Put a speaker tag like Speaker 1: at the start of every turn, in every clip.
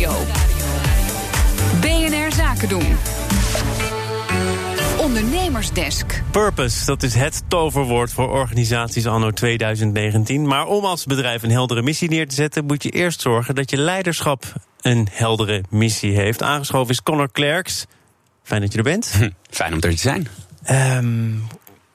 Speaker 1: Nieuwsradio. BNR Zaken doen. Ondernemersdesk.
Speaker 2: Purpose, dat is het toverwoord voor organisaties anno 2019. Maar om als bedrijf een heldere missie neer te zetten, moet je eerst zorgen dat je leiderschap een heldere missie heeft. Aangeschoven is Connor Clerks. Fijn dat je er bent.
Speaker 3: Hm, fijn om er te zijn.
Speaker 2: Um,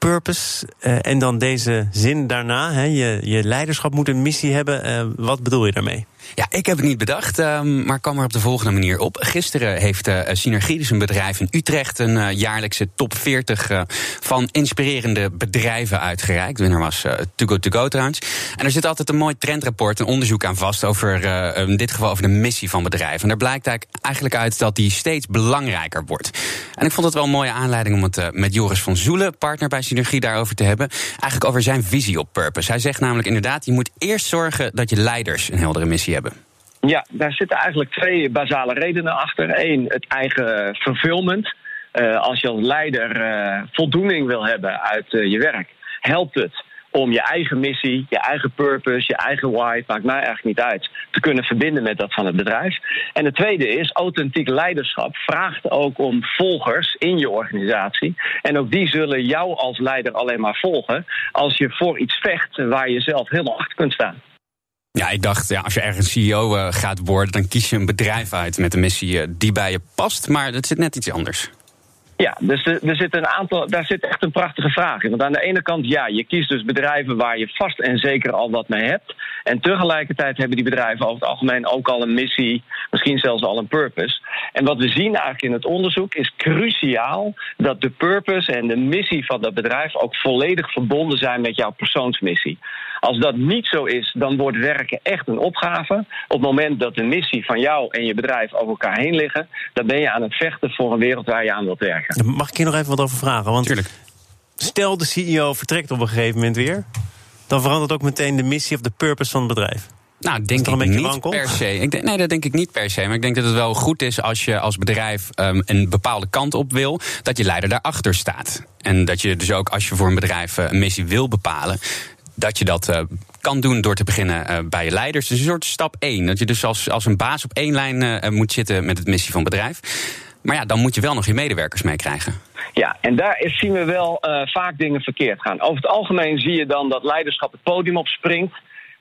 Speaker 2: purpose uh, en dan deze zin daarna. Je, je leiderschap moet een missie hebben. Uh, wat bedoel je daarmee?
Speaker 3: Ja, ik heb het niet bedacht, um, maar kwam er op de volgende manier op. Gisteren heeft uh, Synergie, dus een bedrijf in Utrecht, een jaarlijkse top 40 uh, van inspirerende bedrijven uitgereikt. Winnaar was To Go To Go trouwens. En er zit altijd een mooi trendrapport, een onderzoek aan vast over, in dit geval over de missie van bedrijven. En daar blijkt eigenlijk uit dat die steeds belangrijker wordt. En ik vond het wel een mooie aanleiding om het met Joris van Zoelen, partner bij Synergie, daarover te hebben. Eigenlijk over zijn visie op purpose. Hij zegt namelijk inderdaad, je moet eerst zorgen dat je leiders een heldere missie hebben.
Speaker 4: Ja, daar zitten eigenlijk twee basale redenen achter. Eén, het eigen fulfillment. Uh, als je als leider uh, voldoening wil hebben uit uh, je werk, helpt het om je eigen missie, je eigen purpose, je eigen why, maakt mij eigenlijk niet uit, te kunnen verbinden met dat van het bedrijf. En het tweede is, authentiek leiderschap vraagt ook om volgers in je organisatie. En ook die zullen jou als leider alleen maar volgen als je voor iets vecht waar je zelf helemaal achter kunt staan.
Speaker 3: Ja, ik dacht, ja, als je ergens CEO uh, gaat worden, dan kies je een bedrijf uit met een missie uh, die bij je past. Maar dat zit net iets anders.
Speaker 4: Ja, dus er zit een aantal, daar zit echt een prachtige vraag in. Want aan de ene kant, ja, je kiest dus bedrijven waar je vast en zeker al wat mee hebt. En tegelijkertijd hebben die bedrijven over het algemeen ook al een missie, misschien zelfs al een purpose. En wat we zien eigenlijk in het onderzoek is cruciaal dat de purpose en de missie van dat bedrijf ook volledig verbonden zijn met jouw persoonsmissie. Als dat niet zo is, dan wordt werken echt een opgave. Op het moment dat de missie van jou en je bedrijf over elkaar heen liggen, dan ben je aan het vechten voor een wereld waar je aan wilt werken.
Speaker 2: Mag ik hier nog even wat over vragen? Want
Speaker 3: Tuurlijk.
Speaker 2: stel de CEO vertrekt op een gegeven moment weer, dan verandert ook meteen de missie of de purpose van het bedrijf.
Speaker 3: Nou, denk ik niet wankel? per se. Ik denk, nee, dat denk ik niet per se. Maar ik denk dat het wel goed is als je als bedrijf um, een bepaalde kant op wil, dat je leider daarachter staat. En dat je dus ook als je voor een bedrijf een missie wil bepalen, dat je dat uh, kan doen door te beginnen uh, bij je leiders. Dus een soort stap 1. Dat je dus als, als een baas op één lijn uh, moet zitten met het missie van het bedrijf. Maar ja, dan moet je wel nog je medewerkers meekrijgen.
Speaker 4: Ja, en daar zien we wel vaak dingen verkeerd gaan. Over het algemeen zie je dan dat leiderschap het podium opspringt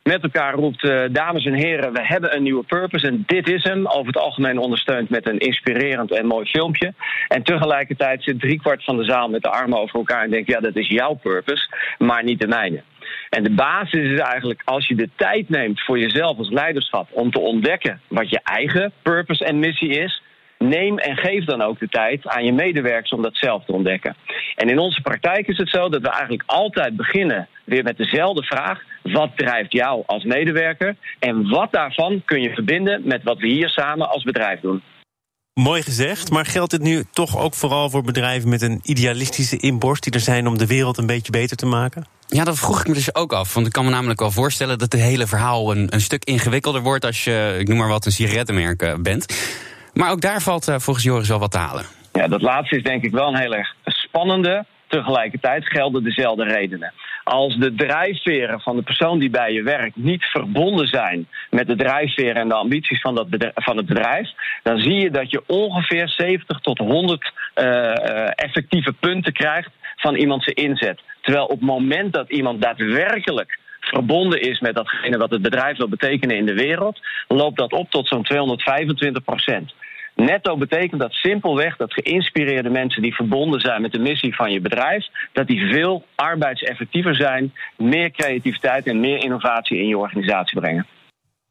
Speaker 4: met elkaar roept: uh, dames en heren, we hebben een nieuwe purpose en dit is hem. Over het algemeen ondersteund met een inspirerend en mooi filmpje. En tegelijkertijd zit driekwart van de zaal met de armen over elkaar en denkt: ja, dat is jouw purpose, maar niet de mijne. En de basis is eigenlijk als je de tijd neemt voor jezelf als leiderschap om te ontdekken wat je eigen purpose en missie is. Neem en geef dan ook de tijd aan je medewerkers om dat zelf te ontdekken. En in onze praktijk is het zo dat we eigenlijk altijd beginnen weer met dezelfde vraag: wat drijft jou als medewerker? En wat daarvan kun je verbinden met wat we hier samen als bedrijf doen?
Speaker 2: Mooi gezegd, maar geldt dit nu toch ook vooral voor bedrijven met een idealistische inborst die er zijn om de wereld een beetje beter te maken?
Speaker 3: Ja, dat vroeg ik me dus ook af. Want ik kan me namelijk wel voorstellen dat het hele verhaal een, een stuk ingewikkelder wordt als je, ik noem maar wat, een sigarettenmerk eh, bent. Maar ook daar valt uh, volgens Joris wel wat te halen.
Speaker 4: Ja, dat laatste is denk ik wel een heel erg spannende. Tegelijkertijd gelden dezelfde redenen. Als de drijfveren van de persoon die bij je werkt niet verbonden zijn met de drijfveren en de ambities van, dat van het bedrijf, dan zie je dat je ongeveer 70 tot 100 uh, effectieve punten krijgt van iemand zijn inzet. Terwijl op het moment dat iemand daadwerkelijk verbonden is met datgene wat het bedrijf wil betekenen in de wereld, loopt dat op tot zo'n 225 procent. Netto betekent dat simpelweg dat geïnspireerde mensen die verbonden zijn met de missie van je bedrijf, dat die veel arbeidseffectiever zijn, meer creativiteit en meer innovatie in je organisatie brengen.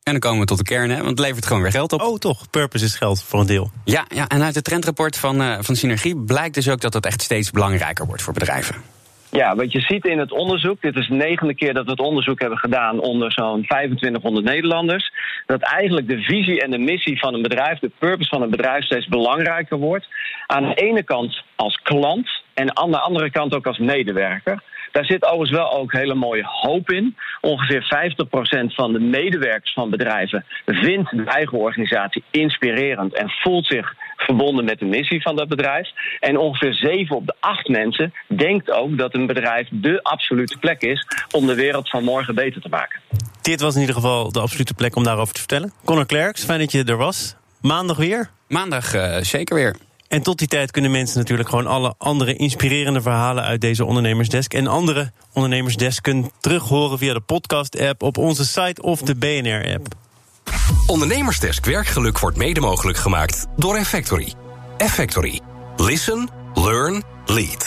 Speaker 3: En dan komen we tot de kern, hè? want het levert gewoon weer geld op.
Speaker 2: Oh, toch? Purpose is geld voor een deel.
Speaker 3: Ja, ja en uit het trendrapport van, uh, van Synergie blijkt dus ook dat dat echt steeds belangrijker wordt voor bedrijven.
Speaker 4: Ja, wat je ziet in het onderzoek, dit is de negende keer dat we het onderzoek hebben gedaan onder zo'n 2500 Nederlanders, dat eigenlijk de visie en de missie van een bedrijf, de purpose van een bedrijf steeds belangrijker wordt. Aan de ene kant als klant en aan de andere kant ook als medewerker. Daar zit overigens wel ook hele mooie hoop in. Ongeveer 50% van de medewerkers van bedrijven vindt de eigen organisatie inspirerend en voelt zich verbonden met de missie van dat bedrijf. En ongeveer 7 op de 8 mensen denkt ook dat een bedrijf de absolute plek is om de wereld van morgen beter te maken.
Speaker 2: Dit was in ieder geval de absolute plek om daarover te vertellen. Conor Clerks, fijn dat je er was. Maandag weer?
Speaker 3: Maandag eh, zeker weer.
Speaker 2: En tot die tijd kunnen mensen natuurlijk gewoon alle andere inspirerende verhalen uit deze ondernemersdesk en andere ondernemersdesken terughoren via de podcast-app op onze site of de BNR-app.
Speaker 5: Ondernemersdesk Werkgeluk wordt mede mogelijk gemaakt door Effectory. Effectory. Listen, learn, lead.